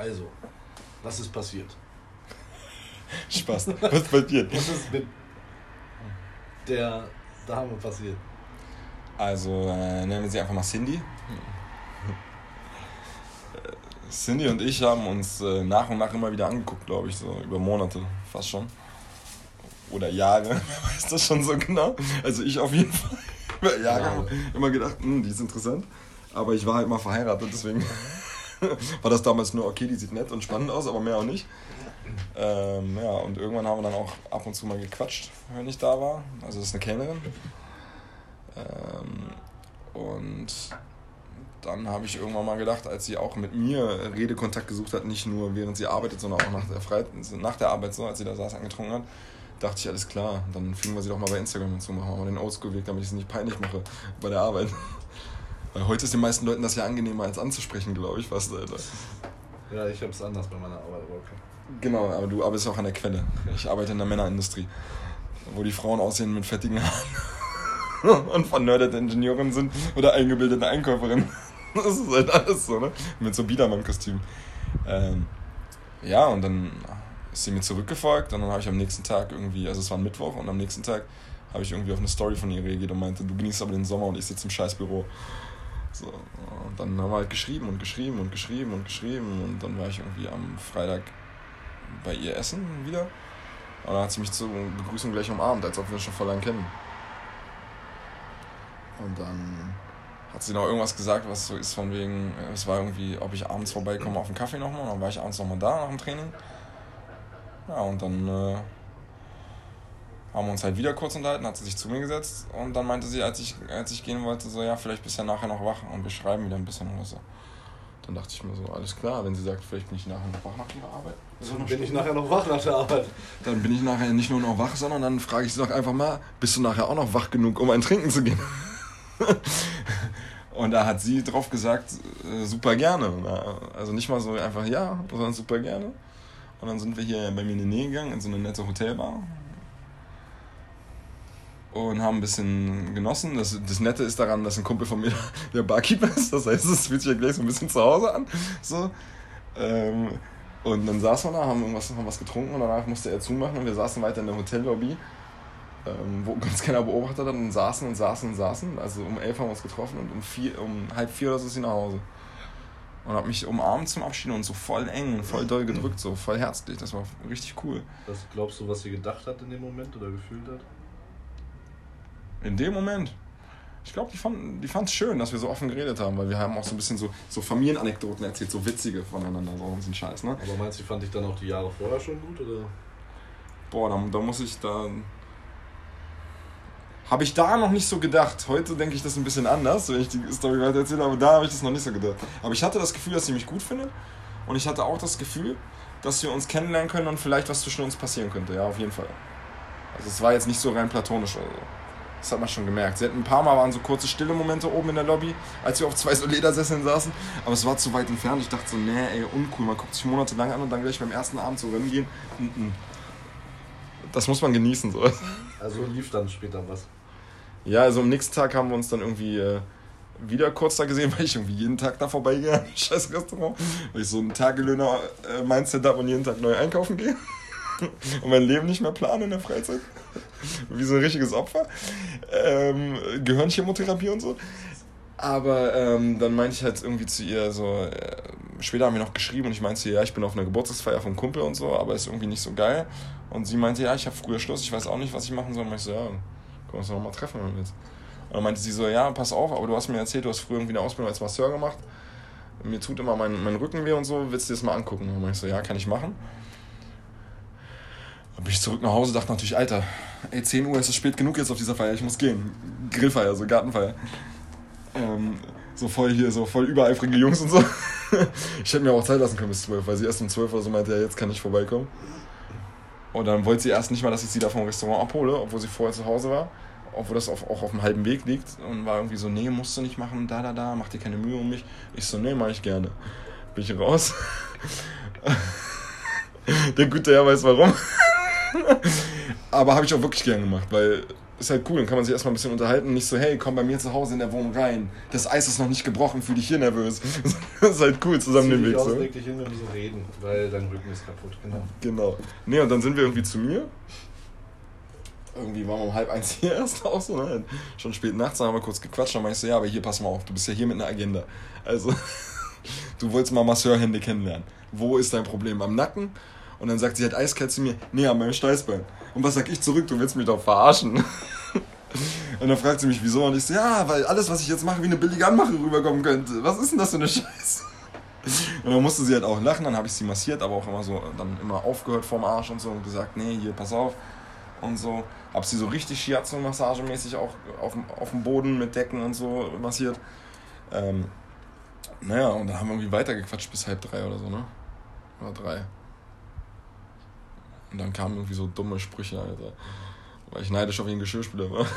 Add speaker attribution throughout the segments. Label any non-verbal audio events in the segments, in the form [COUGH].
Speaker 1: Also, was ist passiert? [LAUGHS]
Speaker 2: Spaß. Was passiert?
Speaker 1: Was ist mit der Dame passiert?
Speaker 2: Also äh, nennen wir sie einfach mal Cindy. Äh, Cindy und ich haben uns äh, nach und nach immer wieder angeguckt, glaube ich, so über Monate fast schon. Oder Jahre, [LAUGHS] wer weiß das schon so genau. Also ich auf jeden Fall [LAUGHS] über Jahre
Speaker 1: Ja.
Speaker 2: immer gedacht, hm, die ist interessant. Aber ich war halt mal verheiratet, deswegen [LAUGHS] war das damals nur, okay, die sieht nett und spannend aus, aber mehr auch nicht. Ähm, ja, und irgendwann haben wir dann auch ab und zu mal gequatscht, wenn ich da war. Also das ist eine Kellnerin. Ähm, und dann habe ich irgendwann mal gedacht, als sie auch mit mir Redekontakt gesucht hat, nicht nur während sie arbeitet, sondern auch nach der, Freit nach der Arbeit, so als sie da saß, angetrunken hat, dachte ich, alles klar, dann fügen wir sie doch mal bei Instagram hinzu, machen wir mal den Oldschool-Weg, damit ich sie nicht peinlich mache bei der Arbeit. Weil heute ist den meisten Leuten das ja angenehmer als anzusprechen, glaube ich, fast, Alter.
Speaker 1: Ja, ich habe es anders bei meiner Arbeit, aber okay.
Speaker 2: Genau, aber du arbeitest auch an der Quelle. Ich arbeite in der Männerindustrie, wo die Frauen aussehen mit fettigen Haaren [LAUGHS] und vernördete Ingenieurinnen sind oder eingebildete Einkäuferinnen. [LAUGHS] Das ist halt alles so, ne? Mit so Biedermann-Kostüm. Ähm, ja, und dann ist sie mir zurückgefolgt und dann habe ich am nächsten Tag irgendwie, also es war ein Mittwoch und am nächsten Tag habe ich irgendwie auf eine Story von ihr reagiert und meinte, du genießt aber den Sommer und ich sitze im Scheißbüro. So, und dann haben wir halt geschrieben und geschrieben und geschrieben und geschrieben und dann war ich irgendwie am Freitag bei ihr essen wieder. Und dann hat sie mich zur Begrüßung gleich umarmt, als ob wir uns schon voll lang kennen. Und dann hat sie noch irgendwas gesagt, was so ist von wegen, es war irgendwie, ob ich abends vorbeikomme auf den Kaffee nochmal. Dann war ich abends nochmal da nach dem Training. Ja, und dann äh, haben wir uns halt wieder kurz unterhalten, hat sie sich zu mir gesetzt und dann meinte sie, als ich, als ich gehen wollte, so, ja, vielleicht bist du ja nachher noch wach und wir schreiben wieder ein bisschen oder so. Dann dachte ich mir so, alles klar, wenn sie sagt, vielleicht bin ich nachher noch wach nach ihrer Arbeit.
Speaker 1: Also bin ich nachher noch wach nach der Arbeit.
Speaker 2: Dann bin ich nachher nicht nur noch wach, sondern dann frage ich sie doch einfach mal, bist du nachher auch noch wach genug, um ein Trinken zu gehen? [LAUGHS] Und da hat sie drauf gesagt, äh, super gerne. Also nicht mal so einfach ja, sondern super gerne. Und dann sind wir hier bei mir in die Nähe gegangen, in so eine nette Hotelbar. Und haben ein bisschen genossen. Das, das Nette ist daran, dass ein Kumpel von mir [LAUGHS] der Barkeeper ist. Das heißt, es fühlt sich ja gleich so ein bisschen zu Hause an. So. Ähm, und dann saßen wir da, haben irgendwas, haben was getrunken und danach musste er zumachen und wir saßen weiter in der Hotellobby, ähm, wo [LAUGHS] uns keiner beobachtet hat und saßen und saßen und saßen. Also um elf haben wir uns getroffen und um, vier, um halb vier oder so ist sie nach Hause. Und hat mich umarmt zum Abschied und so voll eng voll doll gedrückt, so voll herzlich. Das war richtig cool.
Speaker 1: Was glaubst du, was sie gedacht hat in dem Moment oder gefühlt hat?
Speaker 2: In dem Moment. Ich glaube, die fanden die es schön, dass wir so offen geredet haben, weil wir haben auch so ein bisschen so, so Familienanekdoten erzählt, so witzige voneinander, so ein Scheiß, ne?
Speaker 1: Aber meinst du, fand ich dann auch die Jahre vorher schon gut oder?
Speaker 2: Boah, da, da muss ich da. Habe ich da noch nicht so gedacht. Heute denke ich das ein bisschen anders, wenn ich die Story weiter erzähle, aber da habe ich das noch nicht so gedacht. Aber ich hatte das Gefühl, dass sie mich gut findet und ich hatte auch das Gefühl, dass wir uns kennenlernen können und vielleicht was zwischen uns passieren könnte. Ja, auf jeden Fall. Also es war jetzt nicht so rein platonisch oder so. Das hat man schon gemerkt. Sie hatten ein paar Mal waren so kurze stille Momente oben in der Lobby, als wir auf zwei so Ledersesseln saßen. Aber es war zu weit entfernt. Ich dachte so, nee, ey, uncool. Man guckt sich monatelang an und dann gleich beim ersten Abend so rennen gehen. Mhm. Das muss man genießen, so.
Speaker 1: Also lief dann später was.
Speaker 2: Ja, also am nächsten Tag haben wir uns dann irgendwie äh, wieder kurz da gesehen, [LAUGHS] weil ich irgendwie jeden Tag da vorbeigehe, scheiß Restaurant. Weil ich so ein Tagelöhner-Mindset habe und jeden Tag neu einkaufen gehe. [LAUGHS] und mein Leben nicht mehr plane in der Freizeit. Wie so ein richtiges Opfer. Ähm, Gehirnchemotherapie und so. Aber ähm, dann meinte ich halt irgendwie zu ihr so, äh, später haben wir noch geschrieben und ich meinte zu ihr, ja, ich bin auf einer Geburtstagsfeier vom Kumpel und so, aber ist irgendwie nicht so geil. Und sie meinte, ja, ich habe früher Schluss, ich weiß auch nicht, was ich machen soll. Und ich so, ja, können wir uns noch mal treffen, willst. Und dann meinte sie so, ja, pass auf, aber du hast mir erzählt, du hast früher irgendwie eine Ausbildung als Masseur gemacht. Mir tut immer mein, mein Rücken weh und so, willst du dir das mal angucken? Und dann meinte ich so, ja, kann ich machen. Dann bin ich zurück nach Hause, dachte natürlich, Alter, ey, 10 Uhr ist es spät genug jetzt auf dieser Feier, ich muss gehen. Grillfeier, so Gartenfeier. Ähm, so voll hier, so voll übereifrige Jungs und so. [LAUGHS] Ich hätte mir auch Zeit lassen können bis 12, weil sie erst um 12 oder so meinte, ja, jetzt kann ich vorbeikommen. Und dann wollte sie erst nicht mal, dass ich sie da vom Restaurant abhole, obwohl sie vorher zu Hause war. Obwohl das auf, auch auf dem halben Weg liegt. Und war irgendwie so, nee, musst du nicht machen, da, da, da, mach dir keine Mühe um mich. Ich so, nee, mach ich gerne. Bin ich raus. [LAUGHS] Der gute Herr weiß warum. [LAUGHS] [LAUGHS] Aber habe ich auch wirklich gern gemacht, weil ist halt cool, dann kann man sich erstmal ein bisschen unterhalten. Nicht so, hey, komm bei mir zu Hause in der Wohnung rein. Das Eis ist noch nicht gebrochen, fühl dich hier nervös. [LAUGHS] das ist halt cool, zusammen den Weg
Speaker 1: Aus,
Speaker 2: so.
Speaker 1: leg dich hin, wir so reden, weil dein Rücken ist kaputt, genau.
Speaker 2: Genau. Nee, und dann sind wir irgendwie zu mir. Irgendwie waren wir um halb eins hier [LAUGHS] erst auch so, ne? Schon spät nachts, dann haben wir kurz gequatscht, dann meinte ich so, ja, aber hier, pass mal auf, du bist ja hier mit einer Agenda. Also, du wolltest mal Masseurhände kennenlernen. Wo ist dein Problem? Am Nacken? Und dann sagt sie halt eiskalt zu mir, nee, an meinem Steißbein. Und was sag ich zurück? Du willst mich doch verarschen. [LAUGHS] Und dann fragt sie mich, wieso? Und ich so, ja, weil alles, was ich jetzt mache, wie eine billige Anmache rüberkommen könnte. Was ist denn das für eine Scheiße? [LAUGHS] Und dann musste sie halt auch lachen, dann habe ich sie massiert, aber auch immer so, dann immer aufgehört vorm Arsch und so und gesagt, nee, hier, pass auf. Und so. Hab sie so richtig Shiatsu-Massagemäßig auch auf, auf dem Boden mit Decken und so massiert. Ähm, naja, und dann haben wir irgendwie weitergequatscht bis halb drei oder so, ne? Oder drei. Und dann kamen irgendwie so dumme Sprüche, Alter. Weil ich neidisch auf ihren Geschirrspüler war. [LAUGHS]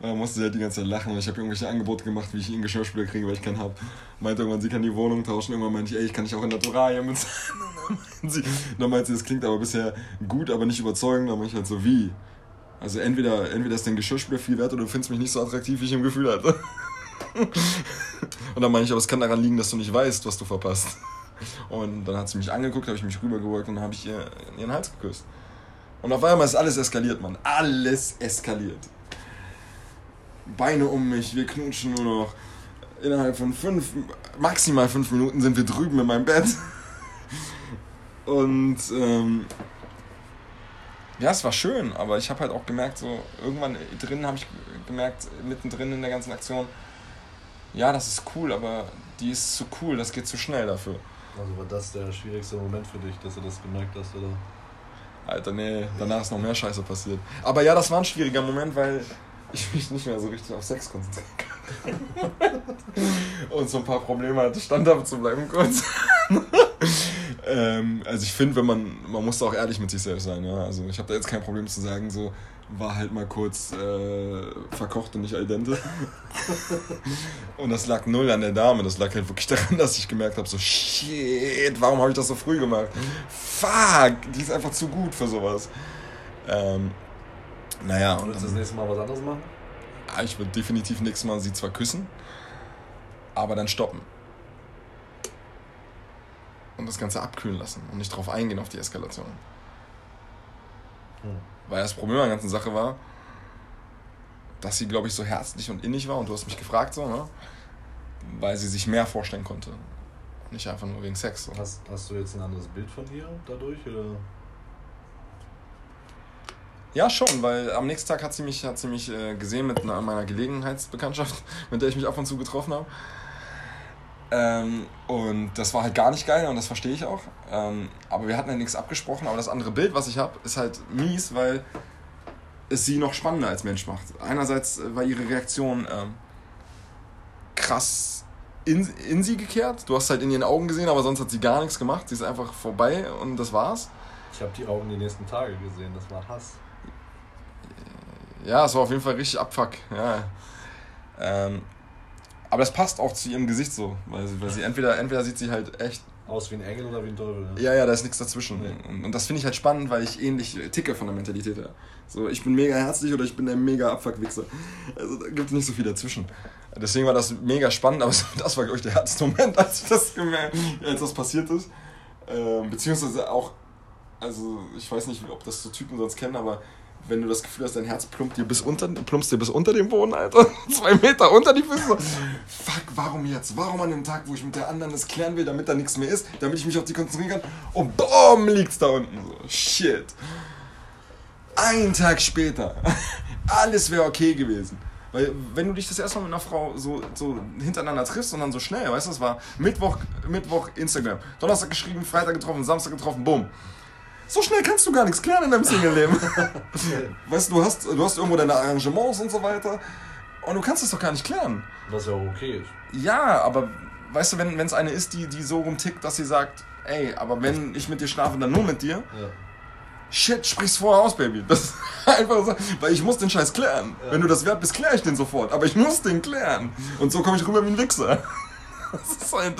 Speaker 2: Da musste sie halt die ganze Zeit lachen ich habe irgendwelche Angebote gemacht, wie ich ihren Geschirrspüler kriege, weil ich keinen habe. Meinte irgendwann, sie kann die Wohnung tauschen. Irgendwann meinte ich, ey, ich kann dich auch in Naturalien bezahlen. [LAUGHS] Und dann meinte sie, das klingt aber bisher gut, aber nicht überzeugend. Dann meinte ich halt so, wie? Also entweder, entweder ist dein Geschirrspüler viel wert oder du findest mich nicht so attraktiv, wie ich im Gefühl hatte. [LAUGHS] Und dann meinte ich, aber es kann daran liegen, dass du nicht weißt, was du verpasst. Und dann hat sie mich angeguckt, habe ich mich rübergebeugt und habe ich ihr ihren Hals geküsst. Und auf einmal ist alles eskaliert, Mann. Alles eskaliert. Beine um mich, wir knutschen nur noch. Innerhalb von fünf, maximal fünf Minuten sind wir drüben in meinem Bett. [LAUGHS] Und ähm, ja, es war schön, aber ich habe halt auch gemerkt, so irgendwann drin habe ich gemerkt, mittendrin in der ganzen Aktion, ja, das ist cool, aber die ist zu cool, das geht zu schnell dafür.
Speaker 1: Also war das der schwierigste Moment für dich, dass du das gemerkt hast, oder?
Speaker 2: Alter, nee, danach ist noch mehr Scheiße passiert. Aber ja, das war ein schwieriger Moment, weil ich mich nicht mehr so richtig auf Sex konzentrieren kann. Und so ein paar Probleme hatte, standhaft zu bleiben kurz. ähm, also ich finde, wenn man, man muss da auch ehrlich mit sich selbst sein, ja. Also ich habe da jetzt kein Problem zu sagen, so war halt mal kurz äh, verkocht und nicht al dente. [LAUGHS] und das lag null an der Dame, das lag halt wirklich daran, dass ich gemerkt habe, so shit, warum habe ich das so früh gemacht? Fuck, die ist einfach zu gut für sowas. Ähm, naja, und
Speaker 1: Willst du das
Speaker 2: dann,
Speaker 1: nächste Mal was anderes machen?
Speaker 2: Ah, ich würde definitiv nächstes Mal sie zwar küssen, aber dann stoppen. Und das Ganze abkühlen lassen und nicht drauf eingehen auf die Eskalation.
Speaker 1: Hm.
Speaker 2: Weil das Problem an der ganzen Sache war, dass sie, glaube ich, so herzlich und innig war und du hast mich gefragt, so, ne? Weil sie sich mehr vorstellen konnte. Nicht einfach nur wegen Sex. So.
Speaker 1: Hast, hast du jetzt ein anderes Bild von ihr dadurch, oder?
Speaker 2: Ja, schon, weil am nächsten Tag hat sie mich, hat sie mich äh, gesehen mit einer, meiner Gelegenheitsbekanntschaft, [LAUGHS] mit der ich mich ab und zu getroffen habe. Ähm, und das war halt gar nicht geil und das verstehe ich auch. Ähm, aber wir hatten ja nichts abgesprochen. Aber das andere Bild, was ich habe, ist halt mies, weil es sie noch spannender als Mensch macht. Einerseits äh, war ihre Reaktion ähm, krass in, in sie gekehrt. Du hast halt in ihren Augen gesehen, aber sonst hat sie gar nichts gemacht. Sie ist einfach vorbei und das war's.
Speaker 1: Ich habe die Augen die nächsten Tage gesehen, das war Hass.
Speaker 2: Ja, es war auf jeden Fall richtig Abfuck. Ja. Ähm, aber das passt auch zu ihrem Gesicht so, weil sie, weil sie entweder, entweder sieht sie halt echt,
Speaker 1: Aus wie ein Engel oder wie ein Teufel? Ne?
Speaker 2: ja, ja, da ist nichts dazwischen.
Speaker 1: Nee.
Speaker 2: Und, das finde ich halt spannend, weil ich ähnlich ticke von der Mentalität her. So, ich bin mega herzlich oder ich bin der mega Abfuck-Wichser. Also da gibt es nicht so viel dazwischen. Deswegen war das mega spannend, aber [LAUGHS] das war, glaube ich, der härteste Moment, als, das, als das passiert ist. Ähm, beziehungsweise auch, also ich weiß nicht, ob das so Typen sonst kennen, aber wenn du das Gefühl hast, dein Herz plumpt dir bis unter, plumpst dir bis unter dem Boden, Alter. [LAUGHS] Zwei Meter unter die Füße. Fuck, warum jetzt? Warum an dem Tag, wo ich mit der anderen das klären will, damit da nichts mehr ist, damit ich mich auf die konzentrieren kann? Und BOOM liegt's da unten. So, shit. Ein Tag später. [LAUGHS] Alles wäre okay gewesen. Weil, wenn du dich das erste Mal mit einer Frau so, so hintereinander triffst und dann so schnell, weißt du, das war Mittwoch, Mittwoch Instagram, Donnerstag geschrieben, Freitag getroffen, Samstag getroffen, bumm. So schnell kannst du gar nichts klären in deinem Single-Leben. [LAUGHS] weißt du, du hast, du hast irgendwo deine Arrangements und so weiter. Und du kannst das doch gar nicht klären.
Speaker 1: Was ja auch okay ist.
Speaker 2: Ja, aber weißt du, wenn es eine ist, die, die so rumtickt, dass sie sagt, ey, aber wenn ich mit dir schlafe, dann nur mit dir.
Speaker 1: Ja.
Speaker 2: Shit, sprich's vorher aus, Baby. Das ist [LAUGHS] einfach so, weil ich muss den Scheiß klären.
Speaker 1: Ja.
Speaker 2: Wenn du das wert bist, kläre ich den sofort. Aber ich muss den klären. Und so komme ich rüber wie ein Wichser. [LAUGHS] Das ist halt,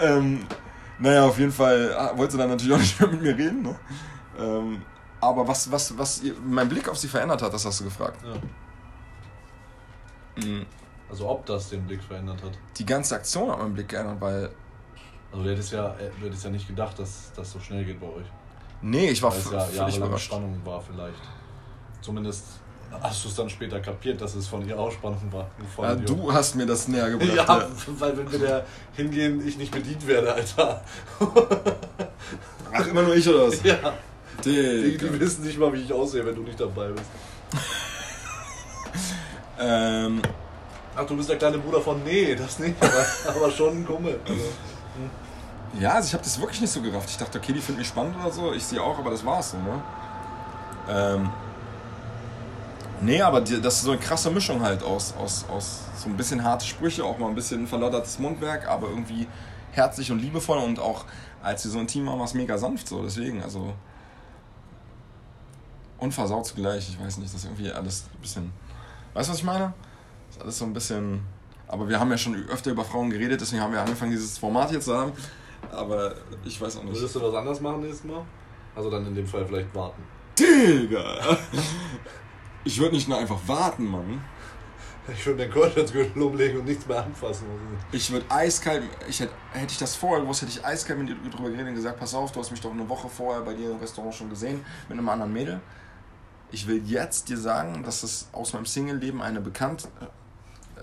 Speaker 2: ähm, naja, auf jeden Fall ah, wollte sie dann natürlich auch nicht mehr mit mir reden. Ne? Ähm, Aber was, was, was ihr- mein Blick auf sie verändert hat, das hast du gefragt.
Speaker 1: Ja.
Speaker 2: Mhm.
Speaker 1: Also ob das den Blick verändert hat.
Speaker 2: Die ganze Aktion hat meinen Blick geändert, weil.
Speaker 1: Also du hättest ja, du hättest ja nicht gedacht, dass das so schnell geht bei euch.
Speaker 2: Nee, ich war
Speaker 1: Weil es ja
Speaker 2: völlig
Speaker 1: jahrelange
Speaker 2: überrascht.
Speaker 1: Spannung war vielleicht. Zumindest hast du es dann später kapiert, dass es von ihr Spannung war. du
Speaker 2: Ja, du hast mir das näher gebracht.
Speaker 1: Ja,
Speaker 2: ja.
Speaker 1: weil wenn wir da hingehen, ich nicht bedient werde, Alter.
Speaker 2: Ach, immer nur ich oder was?
Speaker 1: Ja. Die, die wissen nicht mal, wie ich aussehe, wenn du nicht dabei bist. [LAUGHS]
Speaker 2: Ähm,
Speaker 1: Ach, du bist der kleine Bruder von. Nee, das nicht, aber, aber schon ein Kumpel. Also,
Speaker 2: ja, also ich habe das wirklich nicht so gerafft. Ich dachte, okay, die finden mich spannend oder so. Ich sie auch, aber das war's so, ne? Ähm, nee, aber die, das ist so eine krasse Mischung halt aus, aus, aus so ein bisschen harte Sprüche, auch mal ein bisschen verlottertes Mundwerk, aber irgendwie herzlich und liebevoll und auch als sie so ein Team waren, war es mega sanft so. Deswegen, also unversaut zugleich. Ich weiß nicht, das ist irgendwie alles ein bisschen. Weißt du, was ich meine? Das ist alles so ein bisschen. Aber wir haben ja schon öfter über Frauen geredet, deswegen haben wir angefangen, dieses Format hier zu haben. Aber ich weiß auch nicht.
Speaker 1: würdest du was anders machen nächstes Mal? Also dann in dem Fall vielleicht warten.
Speaker 2: Digga! Ich würde nicht nur einfach warten, Mann.
Speaker 1: Ich würde den Kreuzheitsgürtel umlegen und nichts mehr anfassen.
Speaker 2: Ich würde eiskalt, ich hätte, hätte ich das vorher gewusst, hätte ich eiskalt mit dir drüber geredet und gesagt, pass auf, du hast mich doch eine Woche vorher bei dir im Restaurant schon gesehen mit einem anderen Mädel. Ich will jetzt dir sagen, dass es aus meinem Single-Leben eine bekannt, äh,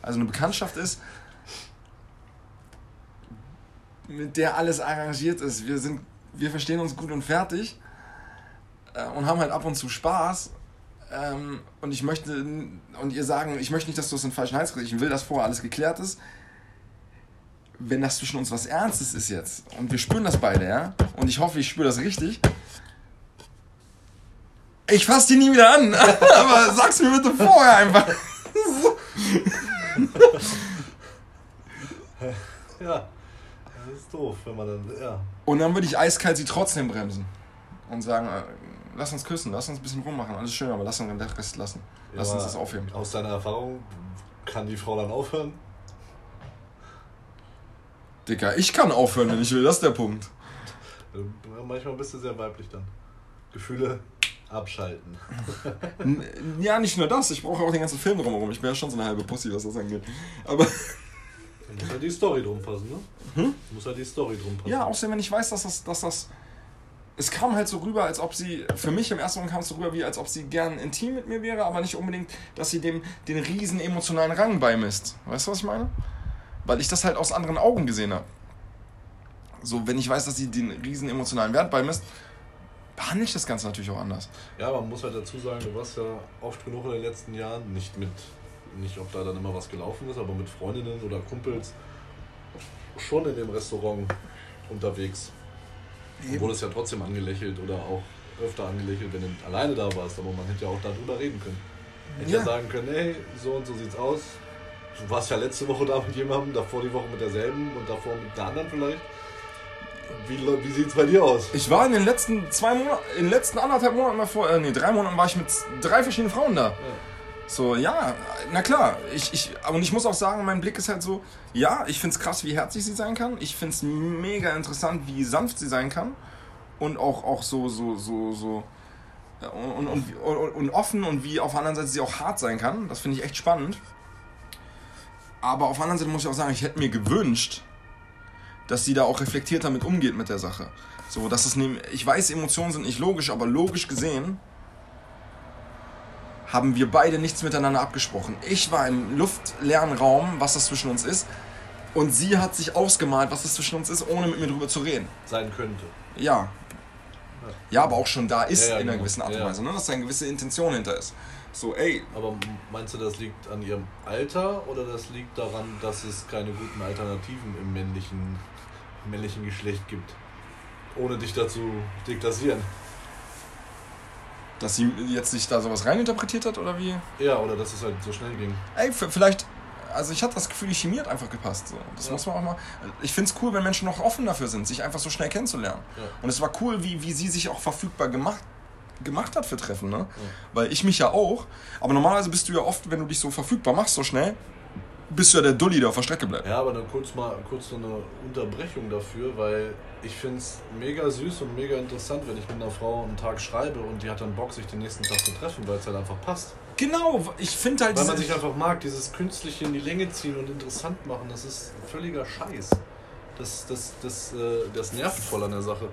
Speaker 2: also eine Bekanntschaft ist, mit der alles arrangiert ist. Wir sind, wir verstehen uns gut und fertig äh, und haben halt ab und zu Spaß. Ähm, und ich möchte, und ihr sagen, ich möchte nicht, dass du es in den falschen Hals kriegst. Ich will, dass vorher alles geklärt ist. Wenn das zwischen uns was Ernstes ist jetzt, und wir spüren das beide, ja, und ich hoffe, ich spüre das richtig, ich fass die nie wieder an, [LAUGHS] aber sag's mir bitte vorher einfach. [LAUGHS]
Speaker 1: Ja, das ist doof, wenn man dann. Ja.
Speaker 2: Und dann würde ich eiskalt sie trotzdem bremsen und sagen, äh, lass uns küssen, lass uns ein bisschen rummachen, alles schön, aber lass uns den Rest lassen. Lass uns
Speaker 1: Aber
Speaker 2: das aufheben.
Speaker 1: Aus deiner Erfahrung kann die Frau dann aufhören?
Speaker 2: Dicker, ich kann aufhören, wenn ich will, das ist der Punkt.
Speaker 1: Äh, Manchmal bist du sehr weiblich dann. Gefühle abschalten.
Speaker 2: Ja, nicht nur das, ich brauche auch den ganzen Film drumherum. Ich bin ja schon so eine halbe Pussy, was das angeht. Aber
Speaker 1: muss halt die Story drum passen, ne?
Speaker 2: Hm?
Speaker 1: Muss halt die Story drum passen.
Speaker 2: ja, außerdem, wenn ich weiß, dass das, dass das. Es kam halt so rüber, als ob sie. Für mich im ersten Moment kam es so rüber, wie als ob sie gern intim mit mir wäre, aber nicht unbedingt, dass sie dem den riesen emotionalen Rang beimisst. Weißt du, was ich meine? Weil ich das halt aus anderen Augen gesehen habe. So, wenn ich weiß, dass sie den riesen emotionalen Wert beimisst, behandle ich das Ganze natürlich auch anders.
Speaker 1: Ja, man muss halt dazu sagen, du warst ja oft genug in den letzten Jahren, nicht mit, nicht ob da dann immer was gelaufen ist, aber mit Freundinnen oder Kumpels schon in dem Restaurant unterwegs. Und wurdest ja trotzdem angelächelt oder auch öfter angelächelt, wenn du alleine da warst, aber man hätte ja auch darüber reden können. Hätte ja,
Speaker 2: Ja.
Speaker 1: sagen können, hey, so und so sieht's aus. Du warst ja letzte Woche da mit jemandem, davor die Woche mit derselben und davor mit der anderen vielleicht. Wie, wie sieht's bei dir aus?
Speaker 2: Ich war in den letzten zwei Monaten, in den letzten anderthalb Monaten davor, äh, nee, drei Monaten war ich mit drei verschiedenen Frauen da. So, ja, na klar. Ich, ich, und ich muss auch sagen, mein Blick ist halt so, ja, ich find's krass, wie herzlich sie sein kann. Ich find's mega interessant, wie sanft sie sein kann. Und auch, auch so, so, so, so. Und, und, und, und offen und wie auf der anderen Seite sie auch hart sein kann. Das finde ich echt spannend. Aber auf der anderen Seite muss ich auch sagen, ich hätte mir gewünscht, dass sie da auch reflektiert damit umgeht mit der Sache. So, dass es nehm, ich weiß, Emotionen sind nicht logisch, aber logisch gesehen haben wir beide nichts miteinander abgesprochen. Ich war im luftleeren Raum, was das zwischen uns ist, und sie hat sich ausgemalt, was das zwischen uns ist, ohne mit mir drüber zu reden.
Speaker 1: Sein könnte.
Speaker 2: Ja. Ja, aber auch schon da ist
Speaker 1: Ja, ja,
Speaker 2: in einer
Speaker 1: genau.
Speaker 2: gewissen Art und
Speaker 1: Ja.
Speaker 2: Weise, ne? dass da eine gewisse Intention hinter ist. So, ey,
Speaker 1: Aber meinst du, das liegt an ihrem Alter oder das liegt daran, dass es keine guten Alternativen im männlichen, männlichen Geschlecht gibt? Ohne dich dazu deklassieren.
Speaker 2: Dass sie jetzt sich da sowas reininterpretiert hat oder wie?
Speaker 1: Ja, oder dass es halt so schnell ging.
Speaker 2: Ey, vielleicht, also ich hatte das Gefühl, die Chemie hat einfach gepasst. So. Das
Speaker 1: Ja.
Speaker 2: muss man auch mal. Ich finde es cool, wenn Menschen noch offen dafür sind, sich einfach so schnell kennenzulernen.
Speaker 1: Ja.
Speaker 2: Und es war cool, wie, wie sie sich auch verfügbar gemacht, gemacht hat für Treffen, ne? Weil ich mich ja auch. Aber normalerweise bist du ja oft, wenn du dich so verfügbar machst, so schnell, bist du ja der Dulli, der auf der Strecke bleibt.
Speaker 1: Ja, aber dann kurz mal kurz so eine Unterbrechung dafür, weil ich finde es mega süß und mega interessant, wenn ich mit einer Frau einen Tag schreibe und die hat dann Bock, sich den nächsten Tag zu treffen, weil es halt einfach passt.
Speaker 2: Genau, ich finde halt
Speaker 1: Weil man sich einfach mag, dieses künstliche in die Länge ziehen und interessant machen, das ist völliger Scheiß. Das, das, das, äh, das nervt voll an der Sache.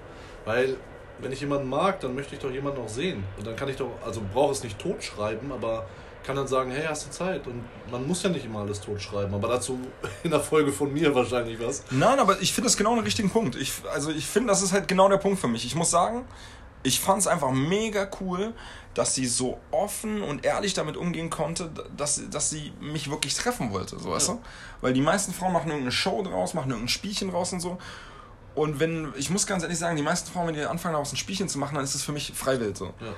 Speaker 1: Weil, wenn ich jemanden mag, dann möchte ich doch jemanden auch sehen. Und dann kann ich doch, also brauche es nicht totschreiben, aber kann dann sagen, hey, hast du Zeit? Und man muss ja nicht immer alles totschreiben, aber dazu in der Folge von mir wahrscheinlich was.
Speaker 2: Nein, aber ich finde das genau den richtigen Punkt. Ich, also ich finde, das ist halt genau der Punkt für mich. Ich muss sagen, ich fand es einfach mega cool, dass sie so offen und ehrlich damit umgehen konnte, dass, dass sie mich wirklich treffen wollte, so weißt
Speaker 1: Ja.
Speaker 2: du? Weil die meisten Frauen machen irgendeine Show draus, machen irgendein Spielchen draus und so. Und wenn, ich muss ganz ehrlich sagen, die meisten Frauen, wenn die anfangen, daraus ein Spielchen zu machen, dann ist das für mich freiwillig so.
Speaker 1: Ja.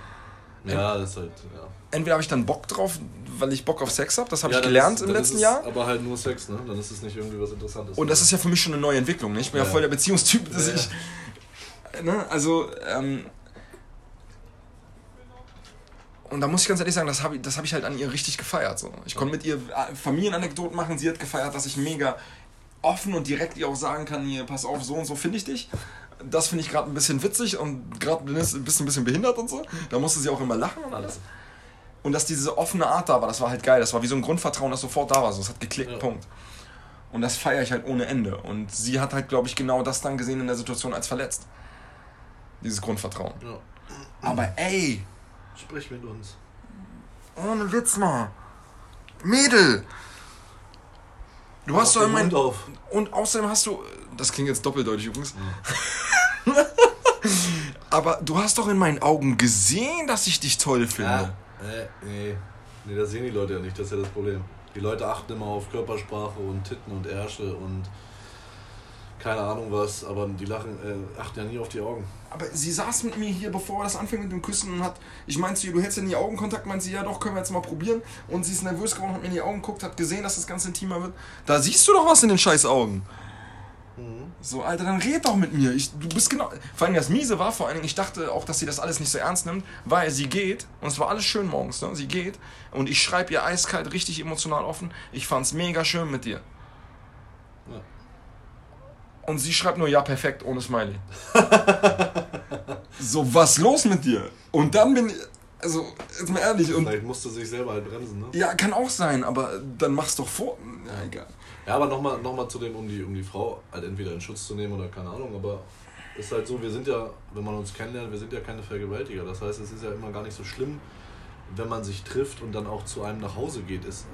Speaker 1: Ja, das ist halt, ja.
Speaker 2: Entweder habe ich dann Bock drauf, weil ich Bock auf Sex habe, das habe
Speaker 1: ja,
Speaker 2: ich gelernt
Speaker 1: ist,
Speaker 2: im letzten Jahr.
Speaker 1: Aber halt nur Sex, ne? Dann ist es nicht irgendwie was Interessantes.
Speaker 2: Und das ist ja für mich schon eine neue Entwicklung. Ne? Ich bin ja,
Speaker 1: Ja.
Speaker 2: voll der Beziehungstyp, dass ich. Ne? Also, ähm. Und da muss ich ganz ehrlich sagen, das habe ich, das hab ich halt an ihr richtig gefeiert. So. Ich konnte mit ihr äh, Familienanekdoten machen. Sie hat gefeiert, dass ich mega offen und direkt ihr auch sagen kann: hier, pass auf, so und so finde ich dich. Das finde ich gerade ein bisschen witzig und gerade bist du ein bisschen behindert und so. Da musste sie auch immer lachen und alles. Und dass diese offene Art da war, das war halt geil. Das war wie so ein Grundvertrauen, das sofort da war. So, es hat geklickt,
Speaker 1: Ja.
Speaker 2: Punkt. Und das feiere ich halt ohne Ende. Und sie hat halt, glaube ich, genau das dann gesehen in der Situation als verletzt. Dieses Grundvertrauen.
Speaker 1: Ja.
Speaker 2: Aber ey,
Speaker 1: Sprich mit uns.
Speaker 2: ohne Witz mal. Mädel! Du hast
Speaker 1: Mach
Speaker 2: doch mein.
Speaker 1: Mund auf.
Speaker 2: Und außerdem hast du. Das klingt jetzt doppeldeutig übrigens. [LAUGHS] Aber du hast doch in meinen Augen gesehen, dass ich dich toll finde.
Speaker 1: Ja. Äh, nee. Nee, das sehen die Leute ja nicht, das ist ja das Problem. Die Leute achten immer auf Körpersprache und Titten und Ärsche und keine Ahnung was, aber die lachen, äh, achten ja nie auf die Augen.
Speaker 2: Aber sie saß mit mir hier, bevor das anfing mit dem Küssen und hat, ich meinte zu ihr, du hättest ja nie Augenkontakt, meinte sie, ja doch, können wir jetzt mal probieren. Und sie ist nervös geworden, hat mir in die Augen geguckt, hat gesehen, dass das Ganze intimer wird. Da siehst du doch was in den scheiß Augen. So, Alter, dann red doch mit mir. Ich, du bist genau. Vor allem das Miese war vor allen Dingen, ich dachte auch, dass sie das alles nicht so ernst nimmt, weil sie geht, und es war alles schön morgens, ne? Sie geht und ich schreibe ihr eiskalt, richtig emotional offen. Ich fand's mega schön mit dir.
Speaker 1: Ja.
Speaker 2: Und sie schreibt nur ja perfekt ohne Smiley. [LAUGHS] so, was los mit dir? Und dann bin ich, also, jetzt mal ehrlich, und
Speaker 1: Vielleicht musste sich selber halt bremsen, ne?
Speaker 2: ja, kann auch sein, aber dann mach's doch vor. Ja, egal.
Speaker 1: Ja, aber nochmal noch mal zu dem, um die, um die Frau halt entweder in Schutz zu nehmen oder keine Ahnung, aber ist halt so, wir sind ja, wenn man uns kennenlernt, wir sind ja keine Vergewaltiger. Das heißt, es ist ja immer gar nicht so schlimm, wenn man sich trifft und dann auch zu einem nach Hause geht. Es,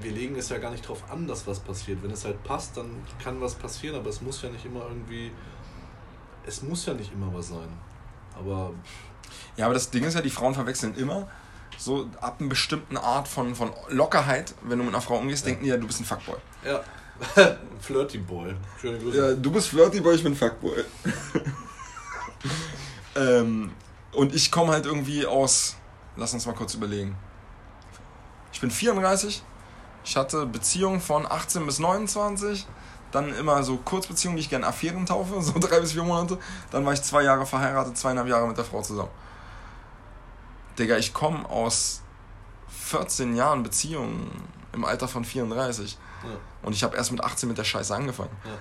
Speaker 1: wir legen es ja gar nicht drauf an, dass was passiert. Wenn es halt passt, dann kann was passieren, aber es muss ja nicht immer irgendwie. Es muss ja nicht immer was sein. Aber
Speaker 2: Ja, aber das Ding ist ja, die Frauen verwechseln immer so ab einer bestimmten Art von, von Lockerheit, wenn du mit einer Frau umgehst, denken die ja, du bist ein Fuckboy.
Speaker 1: ja, [LAUGHS] Flirty Boy. Schöne Grüße.
Speaker 2: Ja, du bist Flirty Boy, ich bin Fuckboy. [LAUGHS] ähm, und ich komme halt irgendwie aus, lass uns mal kurz überlegen. Ich bin 34, ich hatte Beziehungen von 18 bis 29, dann immer so Kurzbeziehungen, die ich gerne Affären taufe, [LAUGHS] so drei bis vier Monate. Dann war ich zwei Jahre verheiratet, zweieinhalb Jahre mit der Frau zusammen. Digga, ich komme aus 14 Jahren Beziehungen im Alter von 34.
Speaker 1: Ja.
Speaker 2: Und ich habe erst mit 18 mit der Scheiße angefangen.
Speaker 1: Ja.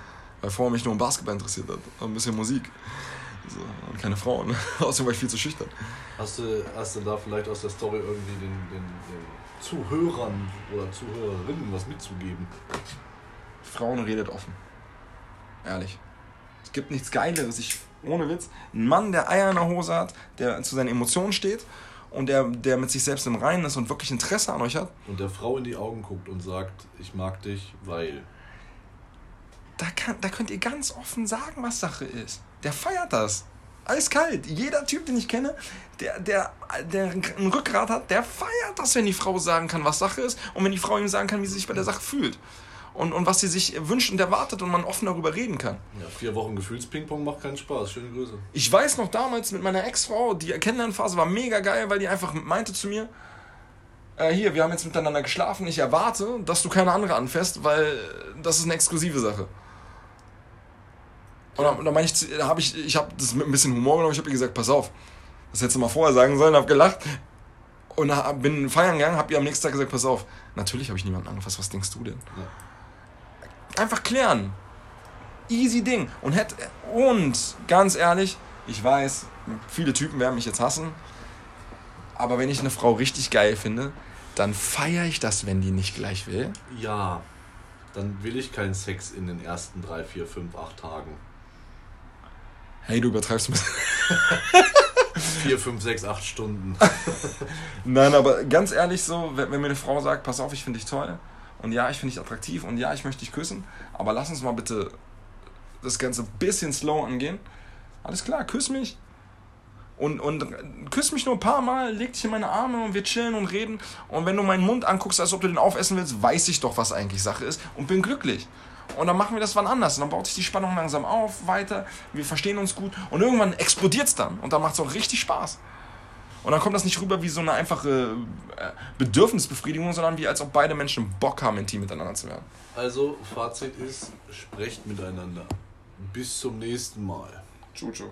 Speaker 2: Weil vorher mich nur um Basketball interessiert hat. Und ein bisschen Musik. So, und keine Frauen. [LAUGHS] Außerdem war ich viel zu schüchtern.
Speaker 1: Hast du, hast du da vielleicht aus der Story irgendwie den, den, den Zuhörern oder Zuhörerinnen was mitzugeben?
Speaker 2: Frauen redet offen. Ehrlich. Es gibt nichts Geileres. Ich, ohne Witz. Ein Mann, der Eier in der Hose hat, der zu seinen Emotionen steht und der, der mit sich selbst im Reinen ist und wirklich Interesse an euch hat,
Speaker 1: Und der Frau in die Augen guckt und sagt, ich mag dich, weil.
Speaker 2: da, kann, da könnt ihr ganz offen sagen, was Sache ist. Der feiert das. Eiskalt. Jeder Typ, den ich kenne, der, der, der ein Rückgrat hat, der feiert das, wenn die Frau sagen kann, was Sache ist und wenn die Frau ihm sagen kann, wie sie sich bei der Sache fühlt. Und, und was sie sich wünscht und erwartet und man offen darüber reden kann.
Speaker 1: Ja, vier Wochen Gefühlspingpong macht keinen Spaß. Schöne Grüße.
Speaker 2: Ich weiß noch damals mit meiner Ex-Frau, die Kennenlernphase war mega geil, weil die einfach meinte zu mir, äh, hier, wir haben jetzt miteinander geschlafen, ich erwarte, dass du keine andere anfährst, weil das ist eine exklusive Sache. Und da, meine ich, da habe ich, ich habe das mit ein bisschen Humor genommen, ich habe ihr gesagt, pass auf, das hättest du mal vorher sagen sollen, habe gelacht. Und bin feiern gegangen, hab ihr am nächsten Tag gesagt, pass auf, natürlich habe ich niemanden angefasst, was denkst du denn? Einfach klären. Easy Ding. Und, hätt, und ganz ehrlich, ich weiß, viele Typen werden mich jetzt hassen, aber wenn ich eine Frau richtig geil finde, dann feiere ich das, wenn die nicht gleich will.
Speaker 1: Ja, dann will ich keinen Sex in den ersten drei, vier, fünf, acht Tagen.
Speaker 2: Hey, du übertreibst bisschen. [LAUGHS]
Speaker 1: Vier, fünf, sechs, acht Stunden. [LAUGHS]
Speaker 2: Nein, aber ganz ehrlich so, wenn, wenn mir eine Frau sagt, pass auf, ich finde dich toll und ja, ich finde dich attraktiv und ja, ich möchte dich küssen, aber lass uns mal bitte das Ganze ein bisschen slow angehen. Alles klar, küss mich. Und, und küss mich nur ein paar Mal, leg dich in meine Arme und wir chillen und reden. Und wenn du meinen Mund anguckst, als ob du den aufessen willst, weiß ich doch, was eigentlich Sache ist und bin glücklich. Und dann machen wir das wann anders. Und dann baut sich die Spannung langsam auf, weiter. Wir verstehen uns gut. Und irgendwann explodiert es dann. Und dann macht es auch richtig Spaß. Und dann kommt das nicht rüber wie so eine einfache äh, Bedürfnisbefriedigung, sondern wie als ob beide Menschen Bock haben, intim miteinander zu werden.
Speaker 1: Also, Fazit ist, sprecht miteinander. Bis zum nächsten Mal.
Speaker 2: Chuchu.